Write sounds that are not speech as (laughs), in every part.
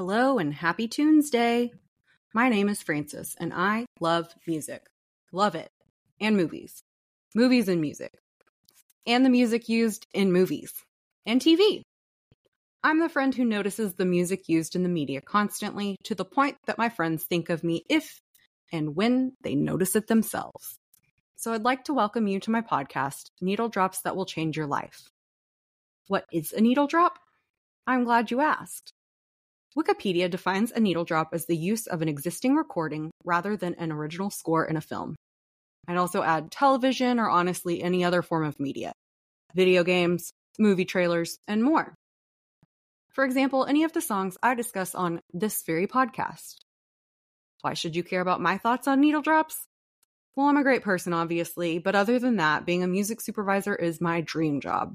Hello and happy Tunes Day. My name is Frances and I love music. Love it. And movies. Movies and music. And the music used in movies and TV. I'm the friend who notices the music used in the media constantly to the point that my friends think of me if and when they notice it themselves. So I'd like to welcome you to my podcast, Needle Drops That Will Change Your Life. What is a needle drop? I'm glad you asked. Wikipedia defines a needle drop as the use of an existing recording rather than an original score in a film. I'd also add television or honestly any other form of media, video games, movie trailers, and more. For example, any of the songs I discuss on this very podcast. Why should you care about my thoughts on needle drops? Well, I'm a great person, obviously, but other than that, being a music supervisor is my dream job.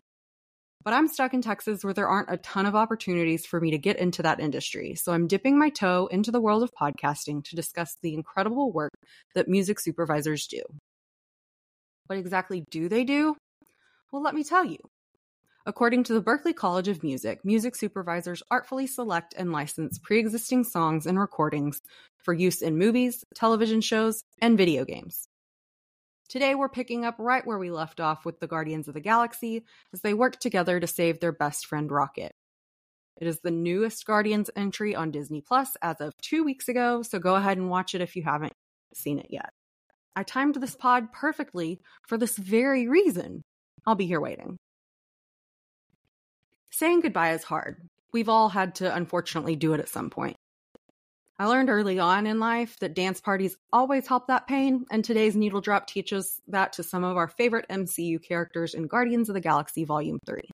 But I'm stuck in Texas where there aren't a ton of opportunities for me to get into that industry. So I'm dipping my toe into the world of podcasting to discuss the incredible work that music supervisors do. What exactly do they do? Well, let me tell you. According to the Berklee College of Music, music supervisors artfully select and license pre existing songs and recordings for use in movies, television shows, and video games. Today, we're picking up right where we left off with the Guardians of the Galaxy as they work together to save their best friend Rocket. It is the newest Guardians entry on Disney Plus as of two weeks ago, so go ahead and watch it if you haven't seen it yet. I timed this pod perfectly for this very reason. I'll be here waiting. Saying goodbye is hard. We've all had to unfortunately do it at some point. I learned early on in life that dance parties always help that pain, and today's needle drop teaches that to some of our favorite MCU characters in Guardians of the Galaxy Volume 3.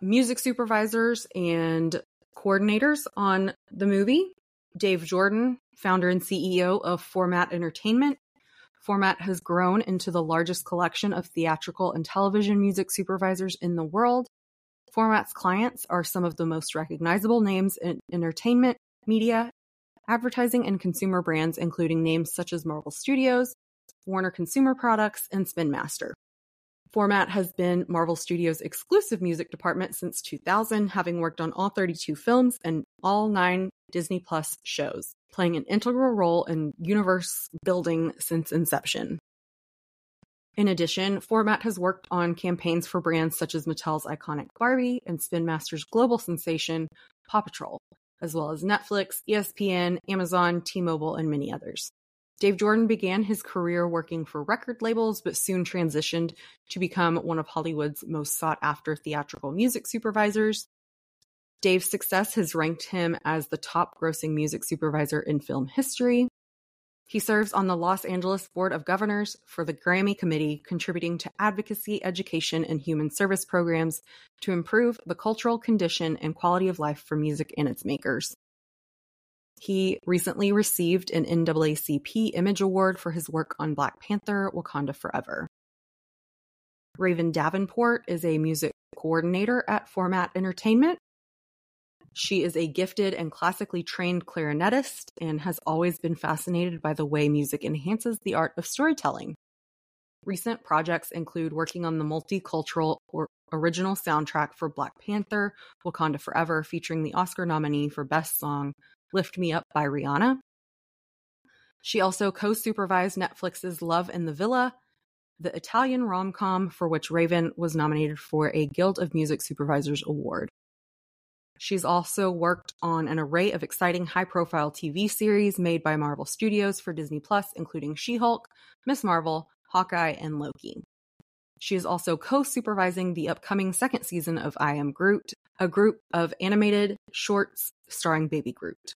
Music supervisors and coordinators on the movie Dave Jordan, founder and CEO of Format Entertainment. Format has grown into the largest collection of theatrical and television music supervisors in the world. Format's clients are some of the most recognizable names in entertainment, media, advertising and consumer brands, including names such as Marvel Studios, Warner Consumer Products, and Spin Master. Format has been Marvel Studios' exclusive music department since 2000, having worked on all 32 films and all nine Disney Plus shows, playing an integral role in universe building since inception. In addition, Format has worked on campaigns for brands such as Mattel's iconic Barbie and Spin Master's global sensation, Paw Patrol, as well as Netflix, ESPN, Amazon, T Mobile, and many others. Dave Jordan began his career working for record labels, but soon transitioned to become one of Hollywood's most sought after theatrical music supervisors. Dave's success has ranked him as the top grossing music supervisor in film history. He serves on the Los Angeles Board of Governors for the Grammy Committee, contributing to advocacy, education, and human service programs to improve the cultural condition and quality of life for music and its makers. He recently received an NAACP Image Award for his work on Black Panther Wakanda Forever. Raven Davenport is a music coordinator at Format Entertainment she is a gifted and classically trained clarinetist and has always been fascinated by the way music enhances the art of storytelling. Recent projects include working on the multicultural or original soundtrack for Black Panther, Wakanda Forever, featuring the Oscar nominee for Best Song, Lift Me Up by Rihanna. She also co supervised Netflix's Love in the Villa, the Italian rom com for which Raven was nominated for a Guild of Music Supervisors Award. She's also worked on an array of exciting high profile TV series made by Marvel Studios for Disney Plus, including She Hulk, Miss Marvel, Hawkeye, and Loki. She is also co supervising the upcoming second season of I Am Groot, a group of animated shorts starring Baby Groot.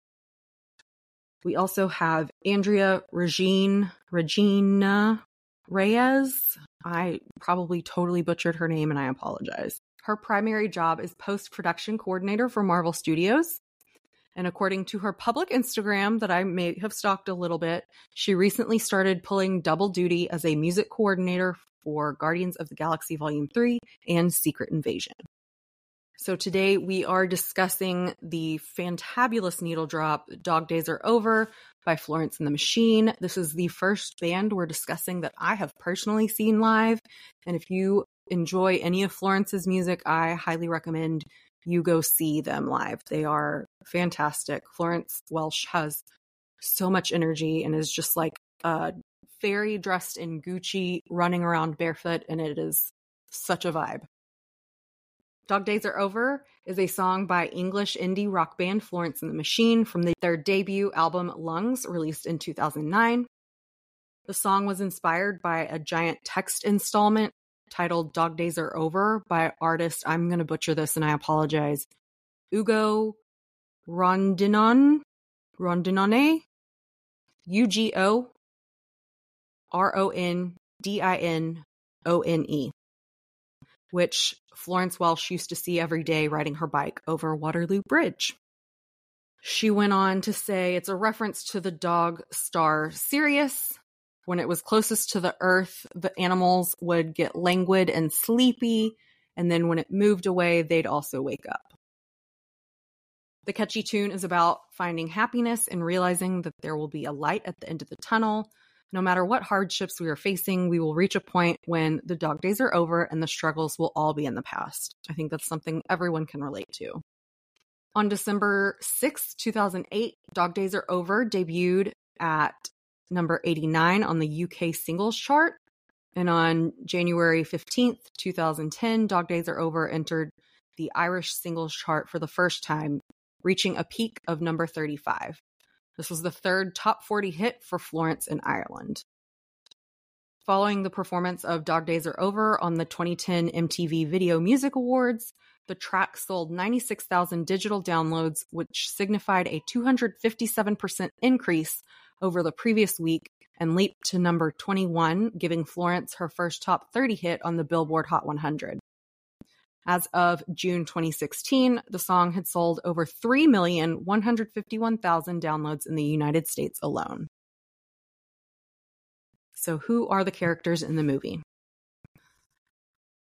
We also have Andrea Regine, Regina Reyes. I probably totally butchered her name and I apologize. Her primary job is post production coordinator for Marvel Studios. And according to her public Instagram, that I may have stalked a little bit, she recently started pulling double duty as a music coordinator for Guardians of the Galaxy Volume 3 and Secret Invasion. So today we are discussing the fantabulous needle drop Dog Days Are Over by Florence and the Machine. This is the first band we're discussing that I have personally seen live. And if you enjoy any of Florence's music, I highly recommend you go see them live. They are fantastic. Florence Welch has so much energy and is just like a fairy dressed in Gucci running around barefoot, and it is such a vibe. Dog Days Are Over is a song by English indie rock band Florence and the Machine from the, their debut album Lungs, released in 2009. The song was inspired by a giant text installment titled Dog Days Are Over by artist, I'm going to butcher this and I apologize, Ugo Rondinon, Rondinone, U G O R O N D I N O N E, which Florence Welch used to see every day riding her bike over Waterloo Bridge. She went on to say it's a reference to the dog star Sirius. When it was closest to the earth, the animals would get languid and sleepy, and then when it moved away, they'd also wake up. The catchy tune is about finding happiness and realizing that there will be a light at the end of the tunnel. No matter what hardships we are facing, we will reach a point when the dog days are over and the struggles will all be in the past. I think that's something everyone can relate to. On December 6, 2008, Dog Days Are Over debuted at number 89 on the UK singles chart. And on January 15th, 2010, Dog Days Are Over entered the Irish singles chart for the first time, reaching a peak of number 35. This was the third top 40 hit for Florence in Ireland. Following the performance of Dog Days Are Over on the 2010 MTV Video Music Awards, the track sold 96,000 digital downloads, which signified a 257% increase over the previous week and leaped to number 21, giving Florence her first top 30 hit on the Billboard Hot 100. As of June 2016, the song had sold over 3,151,000 downloads in the United States alone. So, who are the characters in the movie?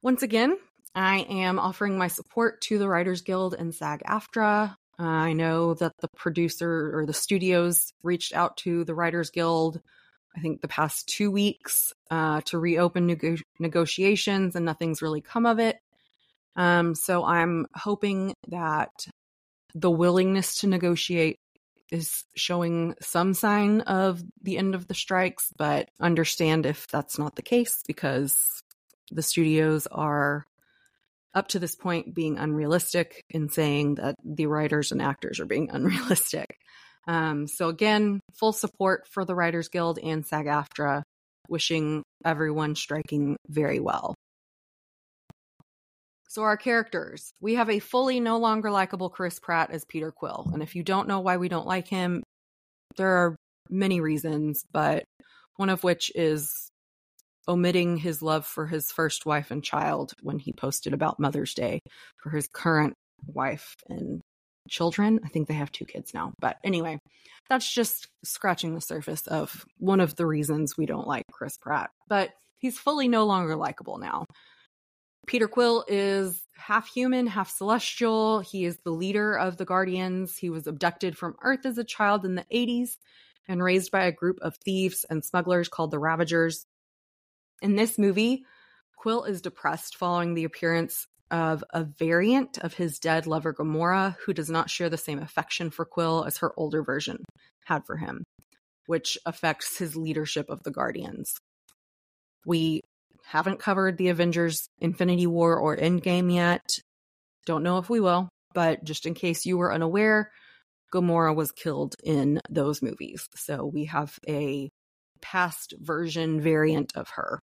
Once again, I am offering my support to the Writers Guild and SAG AFTRA. Uh, I know that the producer or the studios reached out to the Writers Guild, I think the past two weeks, uh, to reopen nego- negotiations, and nothing's really come of it. Um, so I'm hoping that the willingness to negotiate is showing some sign of the end of the strikes, but understand if that's not the case because the studios are up to this point being unrealistic in saying that the writers and actors are being (laughs) unrealistic. Um, so again, full support for the Writers Guild and SAG-AFTRA, wishing everyone striking very well. So our characters, we have a fully no longer likable Chris Pratt as Peter Quill, and if you don't know why we don't like him, there are many reasons, but one of which is omitting his love for his first wife and child when he posted about Mother's Day for his current wife and children. I think they have two kids now. But anyway, that's just scratching the surface of one of the reasons we don't like Chris Pratt. But he's fully no longer likable now. Peter Quill is half human, half celestial. He is the leader of the Guardians. He was abducted from Earth as a child in the 80s and raised by a group of thieves and smugglers called the Ravagers. In this movie, Quill is depressed following the appearance of a variant of his dead lover Gamora, who does not share the same affection for Quill as her older version had for him, which affects his leadership of the Guardians. We haven't covered the Avengers Infinity War or Endgame yet. Don't know if we will, but just in case you were unaware, Gamora was killed in those movies. So we have a past version variant of her.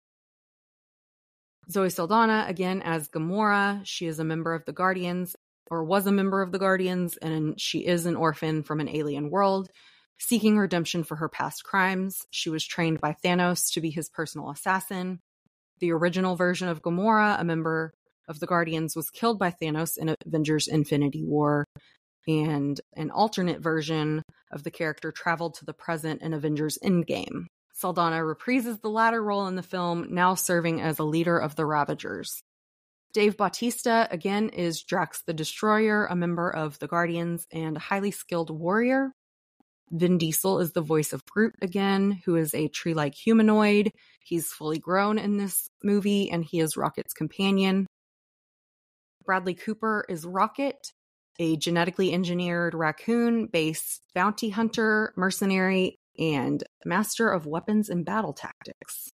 Zoe Saldana, again as Gamora, she is a member of the Guardians, or was a member of the Guardians, and she is an orphan from an alien world, seeking redemption for her past crimes. She was trained by Thanos to be his personal assassin. The original version of Gamora, a member of the Guardians, was killed by Thanos in Avengers Infinity War, and an alternate version of the character traveled to the present in Avengers Endgame. Saldana reprises the latter role in the film, now serving as a leader of the Ravagers. Dave Bautista, again, is Drax the Destroyer, a member of the Guardians and a highly skilled warrior. Vin Diesel is the voice of Groot again, who is a tree like humanoid. He's fully grown in this movie and he is Rocket's companion. Bradley Cooper is Rocket, a genetically engineered raccoon based bounty hunter, mercenary, and master of weapons and battle tactics.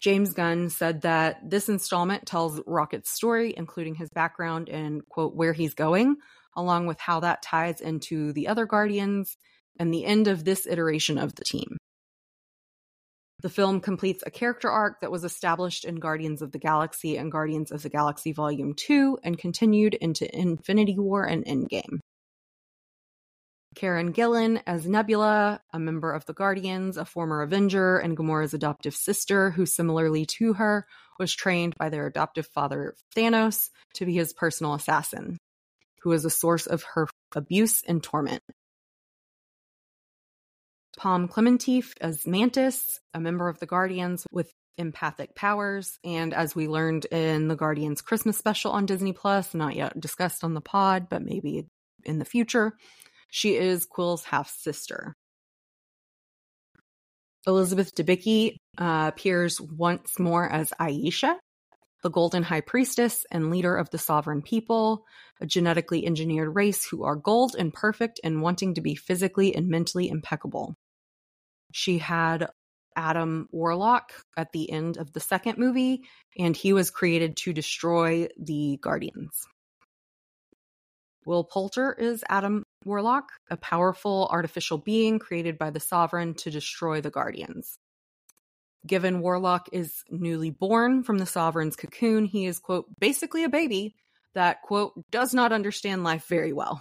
James Gunn said that this installment tells Rocket's story, including his background and, quote, where he's going, along with how that ties into the other Guardians and the end of this iteration of the team. The film completes a character arc that was established in Guardians of the Galaxy and Guardians of the Galaxy Volume 2 and continued into Infinity War and Endgame. Karen Gillan as Nebula, a member of the Guardians, a former Avenger, and Gamora's adoptive sister, who similarly to her was trained by their adoptive father Thanos to be his personal assassin, who is a source of her abuse and torment. Pom Klementieff as Mantis, a member of the Guardians with empathic powers, and as we learned in the Guardians Christmas special on Disney Plus, not yet discussed on the pod, but maybe in the future, she is Quill's half sister. Elizabeth Debicki uh, appears once more as Ayesha, the Golden High Priestess and leader of the Sovereign People, a genetically engineered race who are gold and perfect and wanting to be physically and mentally impeccable. She had Adam Warlock at the end of the second movie, and he was created to destroy the Guardians. Will Poulter is Adam Warlock, a powerful artificial being created by the Sovereign to destroy the Guardians. Given Warlock is newly born from the Sovereign's cocoon, he is, quote, basically a baby that, quote, does not understand life very well.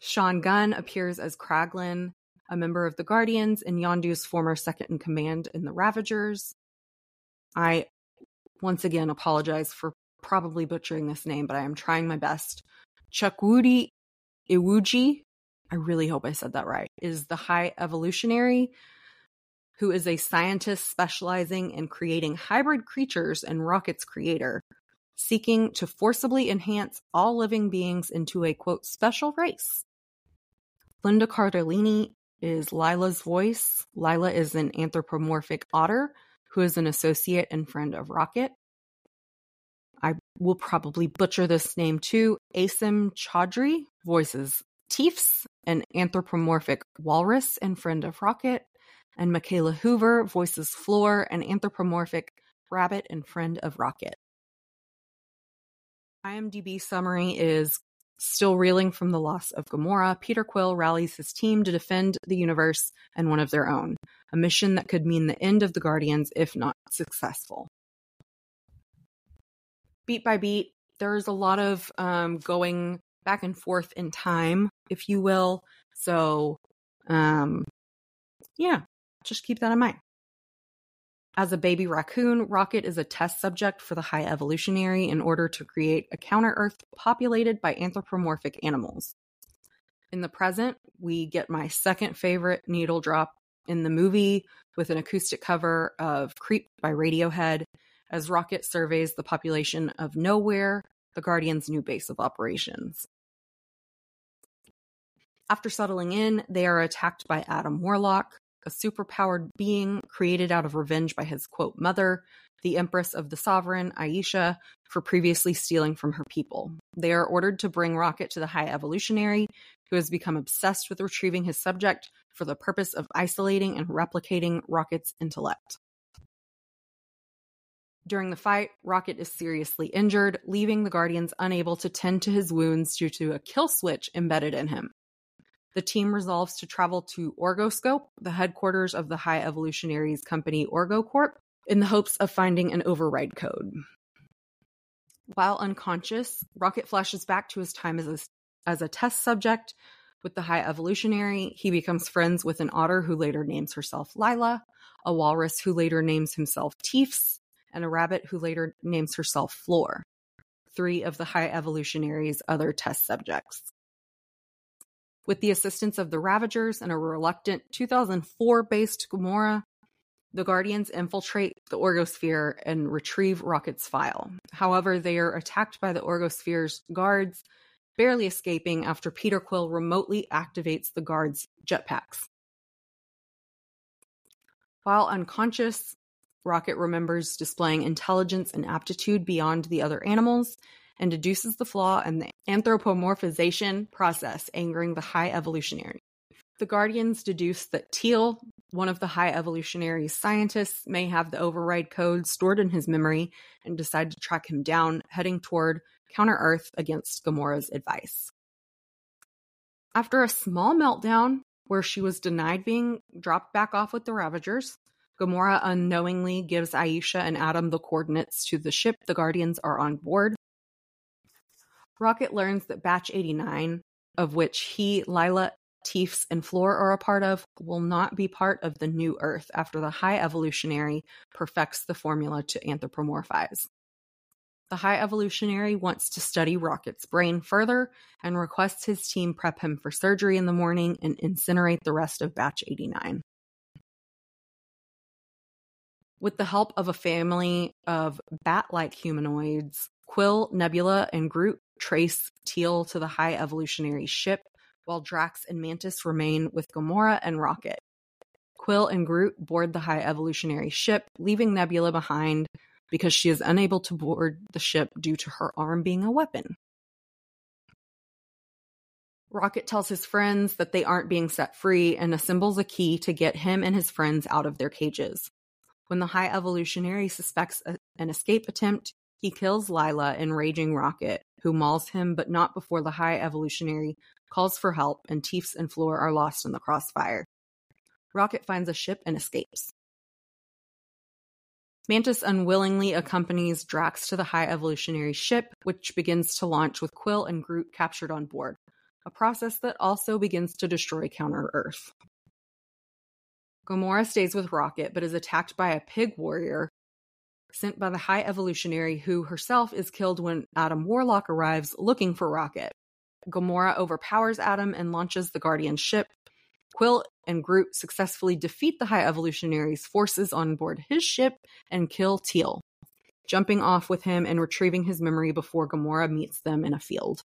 Sean Gunn appears as Kraglin, a member of the Guardians and Yondu's former second in command in the Ravagers. I once again apologize for probably butchering this name, but I am trying my best. Chukwudi Iwuji, I really hope I said that right, is the high evolutionary who is a scientist specializing in creating hybrid creatures and Rocket's creator, seeking to forcibly enhance all living beings into a quote special race. Linda Cardellini is Lylla's voice. Lylla is an anthropomorphic otter who is an associate and friend of Rocket. I will probably butcher this name too. Asim Chaudhry voices Teefs, an anthropomorphic walrus and friend of Rocket, and Michaela Hoover voices Floor, an anthropomorphic rabbit and friend of Rocket. IMDb summary is still reeling from the loss of Gamora, Peter Quill rallies his team to defend the universe and one of their own, a mission that could mean the end of the Guardians if not successful beat by beat. There's a lot of um, going back and forth in time, if you will. So, um, yeah, just keep that in mind. As a baby raccoon, Rocket is a test subject for the High Evolutionary in order to create a counter Earth populated by anthropomorphic animals. In the present, we get my second favorite needle drop in the movie with an acoustic cover of Creep by Radiohead as Rocket surveys the population of Nowhere, the Guardian's new base of operations. After settling in, they are attacked by Adam Warlock, a superpowered being created out of revenge by his quote mother, the Empress of the Sovereign, Ayesha, for previously stealing from her people. They are ordered to bring Rocket to the High Evolutionary, who has become obsessed with retrieving his subject for the purpose of isolating and replicating Rocket's intellect. During the fight, Rocket is seriously injured, leaving the Guardians unable to tend to his wounds due to a kill switch embedded in him. The team resolves to travel to Orgoscope, the headquarters of the High Evolutionaries company OrgoCorp, in the hopes of finding an override code. While unconscious, Rocket flashes back to his time as a, as a test subject with the High Evolutionary. He becomes friends with an otter who later names herself Lylla, a walrus who later names himself Teefs, and a rabbit who later names herself Floor, three of the High Evolutionary's other test subjects. With the assistance of the Ravagers and a reluctant 2004 based Gamora, the Guardians infiltrate the Orgosphere and retrieve Rocket's file. However, they are attacked by the Orgosphere's guards, barely escaping after Peter Quill remotely activates the guards' jetpacks. While unconscious, Rocket remembers displaying intelligence and aptitude beyond the other animals and deduces the flaw in the anthropomorphization process, angering the high evolutionary. The Guardians deduce that Teal, one of the high evolutionary scientists, may have the override code stored in his memory and decide to track him down, heading toward Counter Earth against Gamora's advice. After a small meltdown where she was denied being dropped back off with the Ravagers, Gamora unknowingly gives Ayesha and Adam the coordinates to the ship the Guardians are on board. Rocket learns that Batch 89, of which he, Lylla, Teefs, and Floor are a part of, will not be part of the new Earth after the High Evolutionary perfects the formula to anthropomorphize. The High Evolutionary wants to study Rocket's brain further and requests his team prep him for surgery in the morning and incinerate the rest of Batch 89. With the help of a family of bat like humanoids, Quill, Nebula, and Groot trace Teal to the High Evolutionary ship, while Drax and Mantis remain with Gamora and Rocket. Quill and Groot board the High Evolutionary ship, leaving Nebula behind because she is unable to board the ship due to her arm being a weapon. Rocket tells his friends that they aren't being set free and assembles a key to get him and his friends out of their cages. When the High Evolutionary suspects a, an escape attempt, he kills Lylla, enraging Rocket, who mauls him, but not before the High Evolutionary calls for help and Teefs and Floor are lost in the crossfire. Rocket finds a ship and escapes. Mantis unwillingly accompanies Drax to the High Evolutionary ship, which begins to launch with Quill and Groot captured on board, a process that also begins to destroy Counter Earth. Gamora stays with Rocket but is attacked by a pig warrior sent by the High Evolutionary, who herself is killed when Adam Warlock arrives looking for Rocket. Gamora overpowers Adam and launches the Guardian ship. Quill and Groot successfully defeat the High Evolutionary's forces on board his ship and kill Teal, jumping off with him and retrieving his memory before Gamora meets them in a field.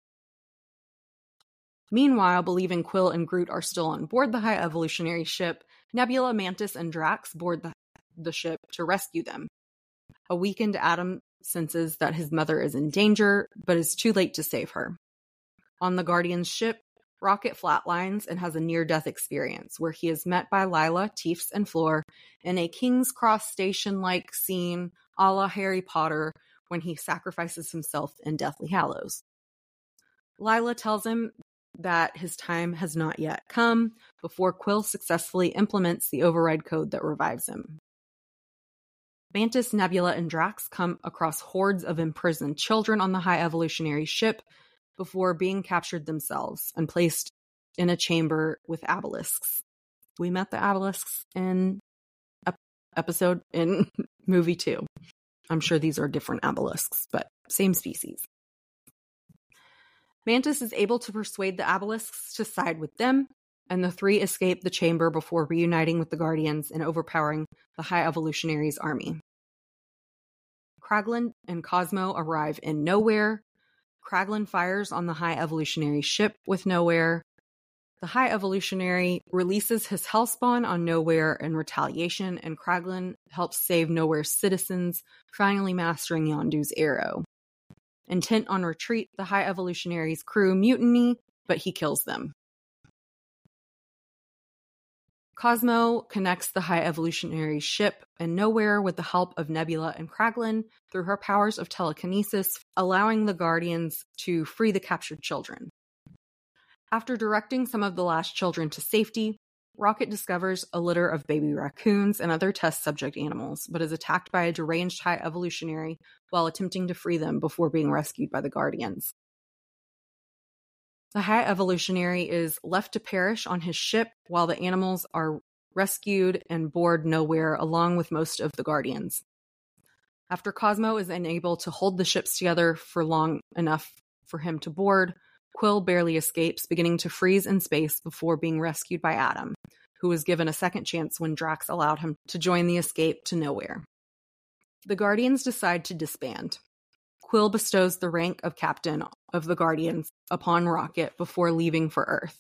Meanwhile, believing Quill and Groot are still on board the High Evolutionary ship, Nebula, Mantis, and Drax board the, the ship to rescue them. A weakened Adam senses that his mother is in danger, but is too late to save her. On the Guardian's ship, Rocket flatlines and has a near death experience where he is met by Lylla, Teefs, and Floor in a King's Cross station like scene a la Harry Potter when he sacrifices himself in Deathly Hallows. Lylla tells him that his time has not yet come before Quill successfully implements the override code that revives him. Mantis, Nebula, and Drax come across hordes of imprisoned children on the High Evolutionary ship before being captured themselves and placed in a chamber with Abilisks. We met the Abilisks in ep- episode in (laughs) movie two. I'm sure these are different Abilisks, but same species. Mantis is able to persuade the Abilisks to side with them, and the three escape the chamber before reuniting with the Guardians and overpowering the High Evolutionaries' army. Kraglin and Cosmo arrive in Nowhere. Kraglin fires on the High Evolutionary ship with Nowhere. The High Evolutionary releases his Hellspawn on Nowhere in retaliation, and Kraglin helps save Nowhere's citizens, finally mastering Yondu's arrow. Intent on retreat, the High Evolutionary's crew mutiny, but he kills them. Cosmo connects the High Evolutionary ship and Nowhere with the help of Nebula and Kraglin through her powers of telekinesis, allowing the Guardians to free the captured children. After directing some of the last children to safety, Rocket discovers a litter of baby raccoons and other test subject animals, but is attacked by a deranged High Evolutionary while attempting to free them before being rescued by the Guardians. The High Evolutionary is left to perish on his ship while the animals are rescued and board nowhere along with most of the Guardians. After Cosmo is unable to hold the ships together for long enough for him to board, Quill barely escapes, beginning to freeze in space before being rescued by Adam, who was given a second chance when Drax allowed him to join the escape to nowhere. The Guardians decide to disband. Quill bestows the rank of captain of the Guardians upon Rocket before leaving for Earth.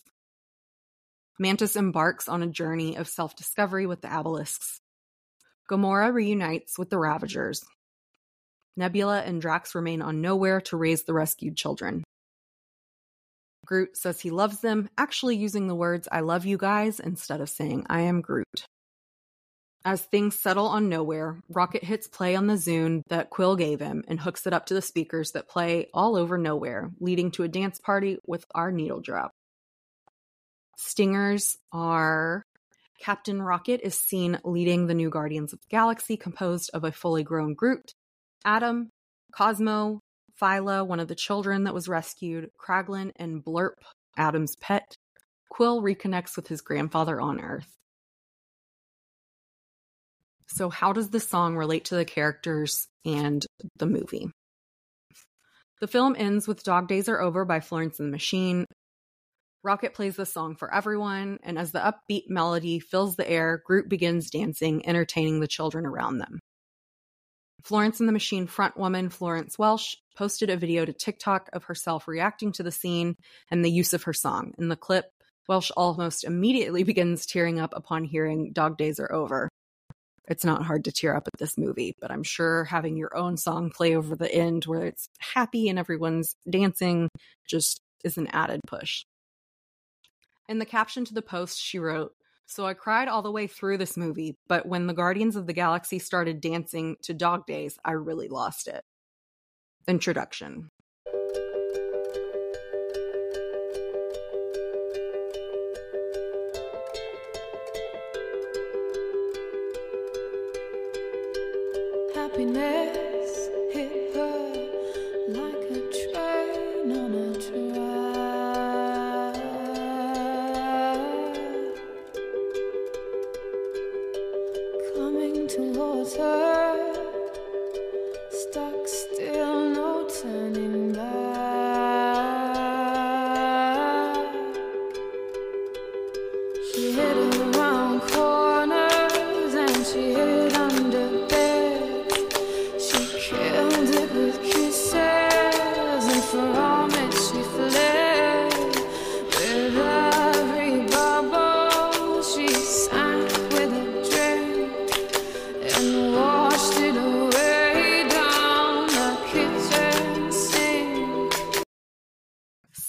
Mantis embarks on a journey of self discovery with the Abilisks. Gamora reunites with the Ravagers. Nebula and Drax remain on Nowhere to raise the rescued children. Groot says he loves them, actually using the words, I love you guys, instead of saying, I am Groot. As things settle on nowhere, Rocket hits play on the Zune that Quill gave him and hooks it up to the speakers that play all over nowhere, leading to a dance party with our needle drop. Stingers are Captain Rocket is seen leading the new Guardians of the Galaxy, composed of a fully grown Groot, Adam, Cosmo, Phyla, one of the children that was rescued, Kraglin, and Blurp, Adam's pet. Quill reconnects with his grandfather on Earth. So, how does the song relate to the characters and the movie? The film ends with Dog Days Are Over by Florence and the Machine. Rocket plays the song for everyone, and as the upbeat melody fills the air, Groot begins dancing, entertaining the children around them. Florence and the Machine frontwoman Florence Welch posted a video to TikTok of herself reacting to the scene and the use of her song. In the clip, Welch almost immediately (laughs) begins tearing up upon hearing Dog Days Are Over it's not hard to tear up at this movie, but I'm sure having your own song play over the end where it's happy and everyone's dancing just is an added push. In the caption to the post, she wrote, So I cried all the way through this movie, but when the Guardians of the Galaxy started dancing to Dog Days, I really lost it. Introduction happiness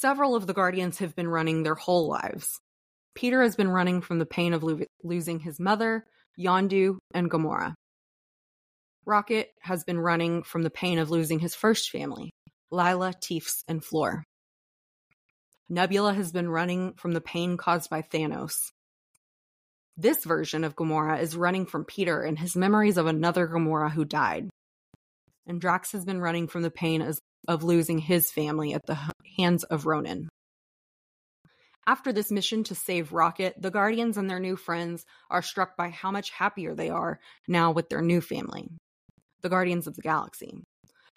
Several of the Guardians have been running their whole lives. Peter has been running from the pain of lo- losing his mother, Yondu, and Gamora. Rocket has been running from the pain of losing his first family, Lylla, Teefs, and Floor. Nebula has been running from the pain caused by Thanos. This version of Gamora is running from Peter and his memories of another Gamora who died. And Drax has been running from the pain as, of losing his family at the hands of Ronan. After this mission to save Rocket, the Guardians and their new friends are struck by how much happier they are now with their new family, the Guardians of the Galaxy.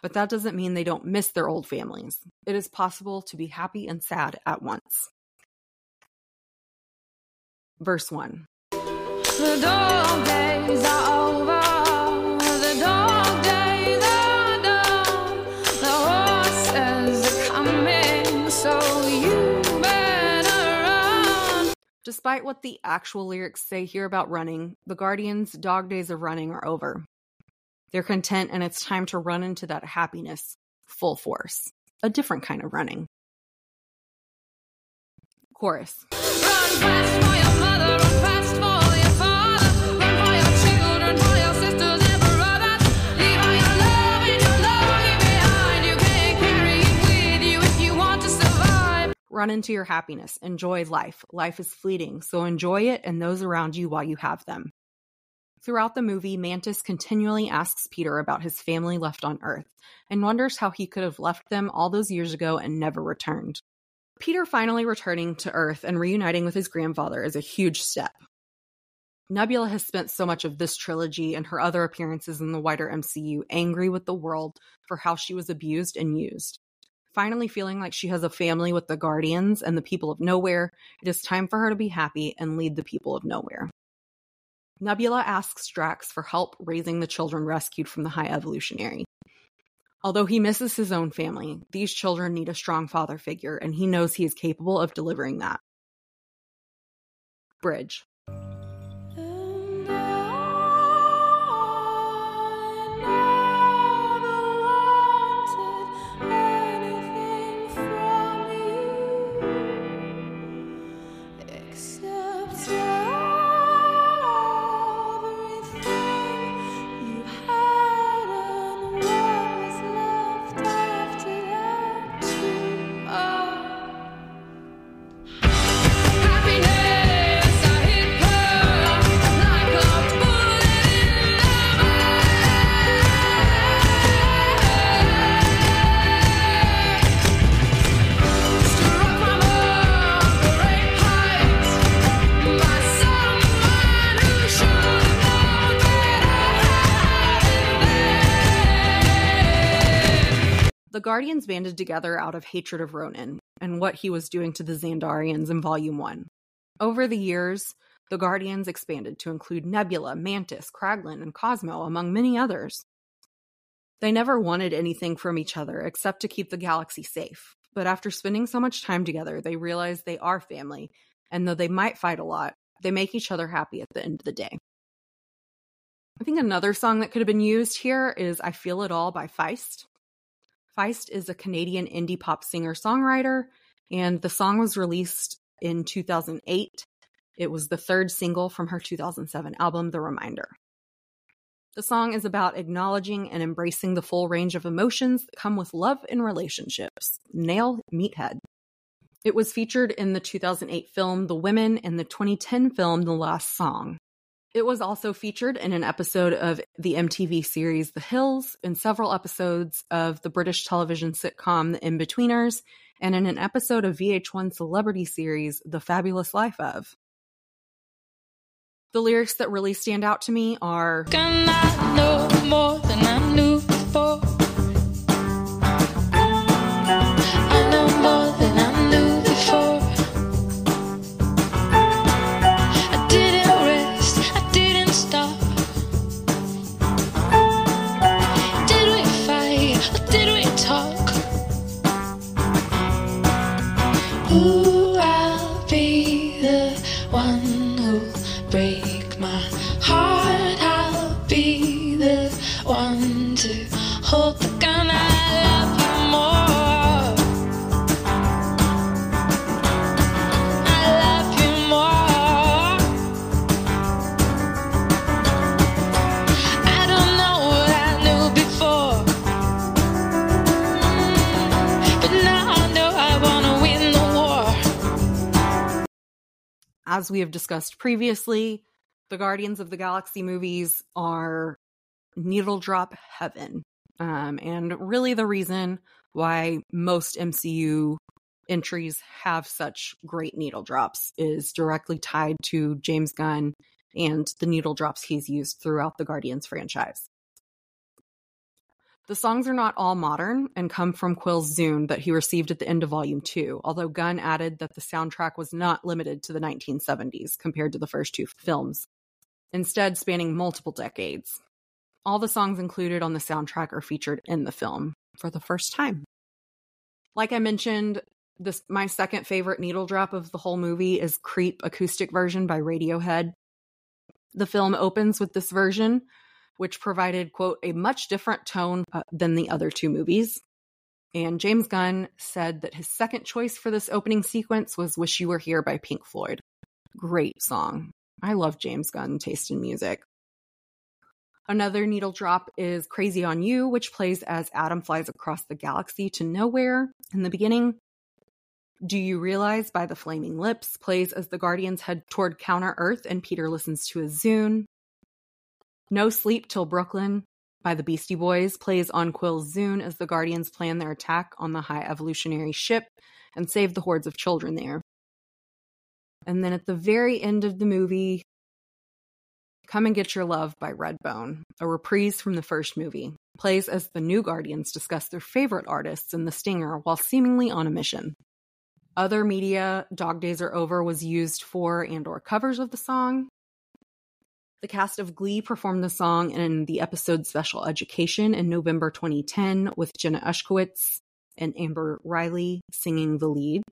But that doesn't mean they don't miss their old families. It is possible to be happy and sad at once. Verse 1 The Despite what the actual lyrics say here about running, the Guardians' dog days of running are over. They're content and it's time to run into that happiness full force. A different kind of running. Chorus. Run Run into your happiness. Enjoy life. Life is fleeting, so enjoy it and those around you while you have them. Throughout the movie, Mantis continually asks Peter about his family left on Earth and wonders how he could have left them all those years ago and never returned. Peter finally returning to Earth and reuniting with his grandfather is a huge step. Nebula has spent so much of this trilogy and her other appearances in the wider MCU angry with the world for how she was abused and used. Finally, feeling like she has a family with the Guardians and the people of Nowhere, it is time for her to be happy and lead the people of Nowhere. Nebula asks Drax for help raising the children rescued from the High Evolutionary. Although he misses his own family, these children need a strong father figure, and he knows he is capable of delivering that. Bridge. Guardians banded together out of hatred of Ronan and what he was doing to the Xandarians in Volume 1. Over the years, the Guardians expanded to include Nebula, Mantis, Kraglin, and Cosmo, among many others. They never wanted anything from each other except to keep the galaxy safe. But after spending so much time together, they realize they are family, and though they might fight a lot, they make each other happy at the end of the day. I think another song that could have been used here is I Feel It All by Feist. Feist is a Canadian indie pop singer songwriter, and the song was released in 2008. It was the third single from her 2007 album, The Reminder. The song is about acknowledging and embracing the full range of emotions that come with love and relationships. Nail Meathead. It was featured in the 2008 film The Women and the 2010 film The Last Song. It was also featured in an episode of the MTV series The Hills, in several episodes of the British television sitcom The Inbetweeners, and in an episode of VH1 celebrity series The Fabulous Life of. The lyrics that really stand out to me are Can I know more than I knew before? As we have discussed previously, the Guardians of the Galaxy movies are needle drop heaven. Um, and really, the reason why most MCU entries have such great needle drops is directly tied to James Gunn and the needle drops he's used throughout the Guardians franchise. The songs are not all modern and come from Quill's Zune that he received at the end of Volume 2, although Gunn added that the soundtrack was not limited to the 1970s compared to the first two films, instead, spanning multiple decades. All the songs included on the soundtrack are featured in the film for the first time. Like I mentioned, this my second favorite needle drop of the whole movie is Creep acoustic version by Radiohead. The film opens with this version, which provided, quote, a much different tone uh, than the other two movies. And James Gunn said that his second choice for this opening sequence was Wish You Were Here by Pink Floyd. Great song. I love James Gunn taste in music. Another needle drop is Crazy on You, which plays as Adam flies across the galaxy to nowhere in the beginning. Do You Realize by the Flaming Lips plays as the Guardians head toward Counter Earth and Peter listens to a Zune. No Sleep Till Brooklyn by the Beastie Boys plays on Quill's Zune as the Guardians plan their attack on the high evolutionary ship and save the hordes of children there. And then at the very end of the movie, Come and Get Your Love by Redbone, a reprise from the first movie, plays as the new Guardians discuss their favorite artists in The Stinger while seemingly on a mission. Other media, Dog Days Are Over was used for and or covers of the song. The cast of Glee performed the song in the episode Special Education in November 2010 with Jenna Ushkowitz and Amber Riley singing the lead.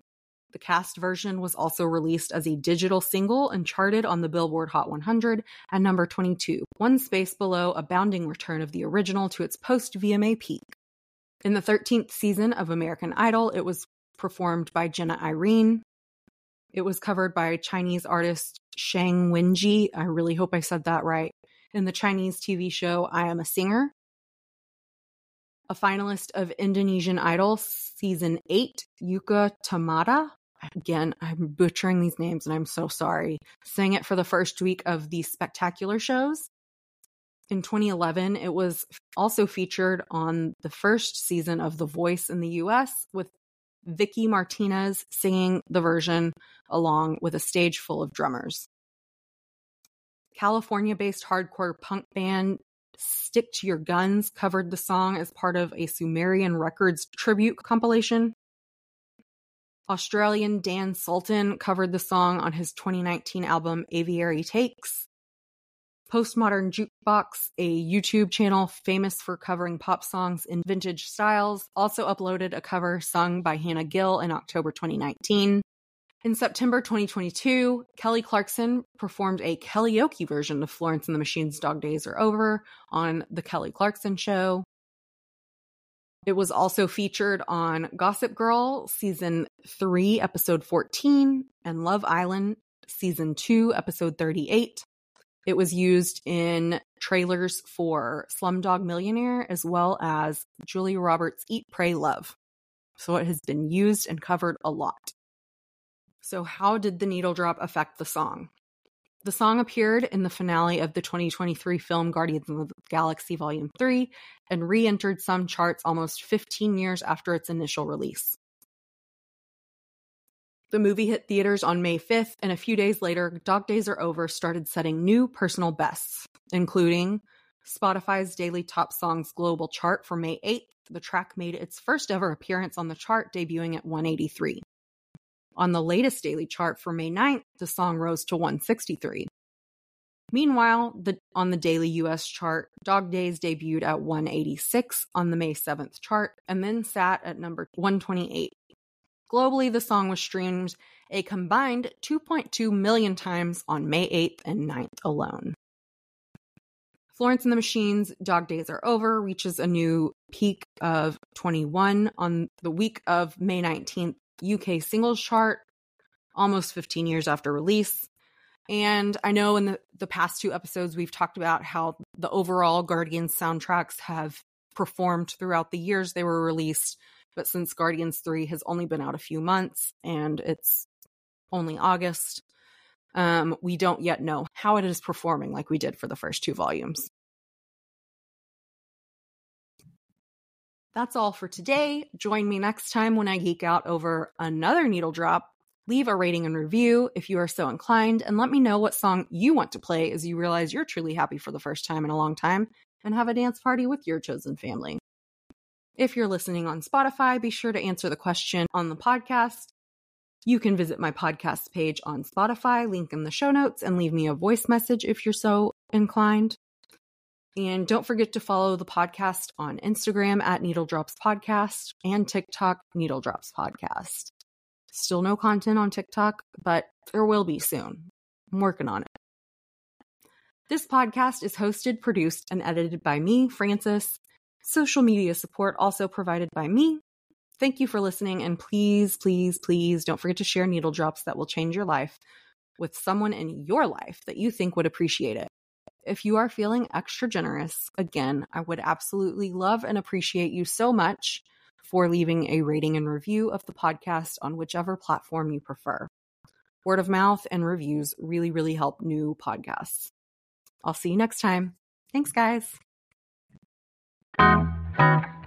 The cast version was also released as a digital single and charted on the Billboard Hot 100 at number 22, one space below a bounding return of the original to its post VMA peak. In the 13th season of American Idol, it was performed by Jena Irene. It was covered by Chinese artist Shang Wenjie. I really hope I said that right. In the Chinese TV show I Am a Singer. A finalist of Indonesian Idol season 8, Yuka Tamada. Again, I'm butchering these names and I'm so sorry. Sang it for the first week of the spectacular shows. In 2011, it was also featured on the first season of The Voice in the US with Vicci Martinez singing the version along with a stage full of drummers. California based hardcore punk band Stick to Your Guns covered the song as part of a Sumerian Records tribute compilation. Australian Dan Sultan covered the song on his 2019 album Aviary Takes. Postmodern Jukebox, a YouTube channel famous for covering pop songs in vintage styles, also uploaded a cover sung by Hannah Gill in October 2019. In September 2022, Kelly Clarkson performed a karaoke version of Florence and the Machine's Dog Days Are Over on The Kelly Clarkson Show. It was also featured on Gossip Girl season 3, episode 14, and Love Island season 2, episode 38. It was used in trailers for Slumdog Millionaire as well as Julia Roberts' Eat, Pray, Love. So it has been used and covered a lot. So, how did the needle drop affect the song? The song appeared in the finale of the 2023 film Guardians of the Galaxy Volume 3 and re entered some charts almost 15 years after its initial release. The movie hit theaters on May 5th, and a few days later, Dog Days Are Over started setting new personal bests, including Spotify's Daily Top Songs Global Chart for May 8th. The track made its first ever appearance on the chart, debuting at 183. On the latest daily chart for May 9th, the song rose to 163. Meanwhile, the, on the daily US chart, Dog Days debuted at 186 on the May 7th chart and then sat at number 128. Globally, the song was streamed a combined 2.2 million times on May 8th and 9th alone. Florence and the Machine's Dog Days Are Over reaches a new peak of 21 on the week of May 19th UK singles chart, almost 15 years after release. And I know in the, the past two episodes, we've talked about how the overall Guardians soundtracks have performed throughout the years they were released. But since Guardians 3 has only been out a few months and it's only August, um, we don't yet know how it is performing like we did for the first two volumes. That's all for today. Join me next time when I geek out over another needle drop. Leave a rating and review if you are so inclined, and let me know what song you want to play as you realize you're truly happy for the first time in a long time and have a dance party with your chosen family. If you're listening on Spotify, be sure to answer the question on the podcast. You can visit my podcast page on Spotify, link in the show notes, and leave me a voice message if you're so inclined. And don't forget to follow the podcast on Instagram at Needle Drops Podcast and TikTok Needle Drops Podcast. Still no content on TikTok, but there will be soon. I'm working on it. This podcast is hosted, produced, and edited by me, Frances. Social media support also provided by me. Thank you for listening, and please, please, please don't forget to share needle drops that will change your life with someone in your life that you think would appreciate it. If you are feeling extra generous, again, I would absolutely love and appreciate you so much for leaving a rating and review of the podcast on whichever platform you prefer. Word of mouth and reviews really, really help new podcasts. I'll see you next time. Thanks, guys. Thank you.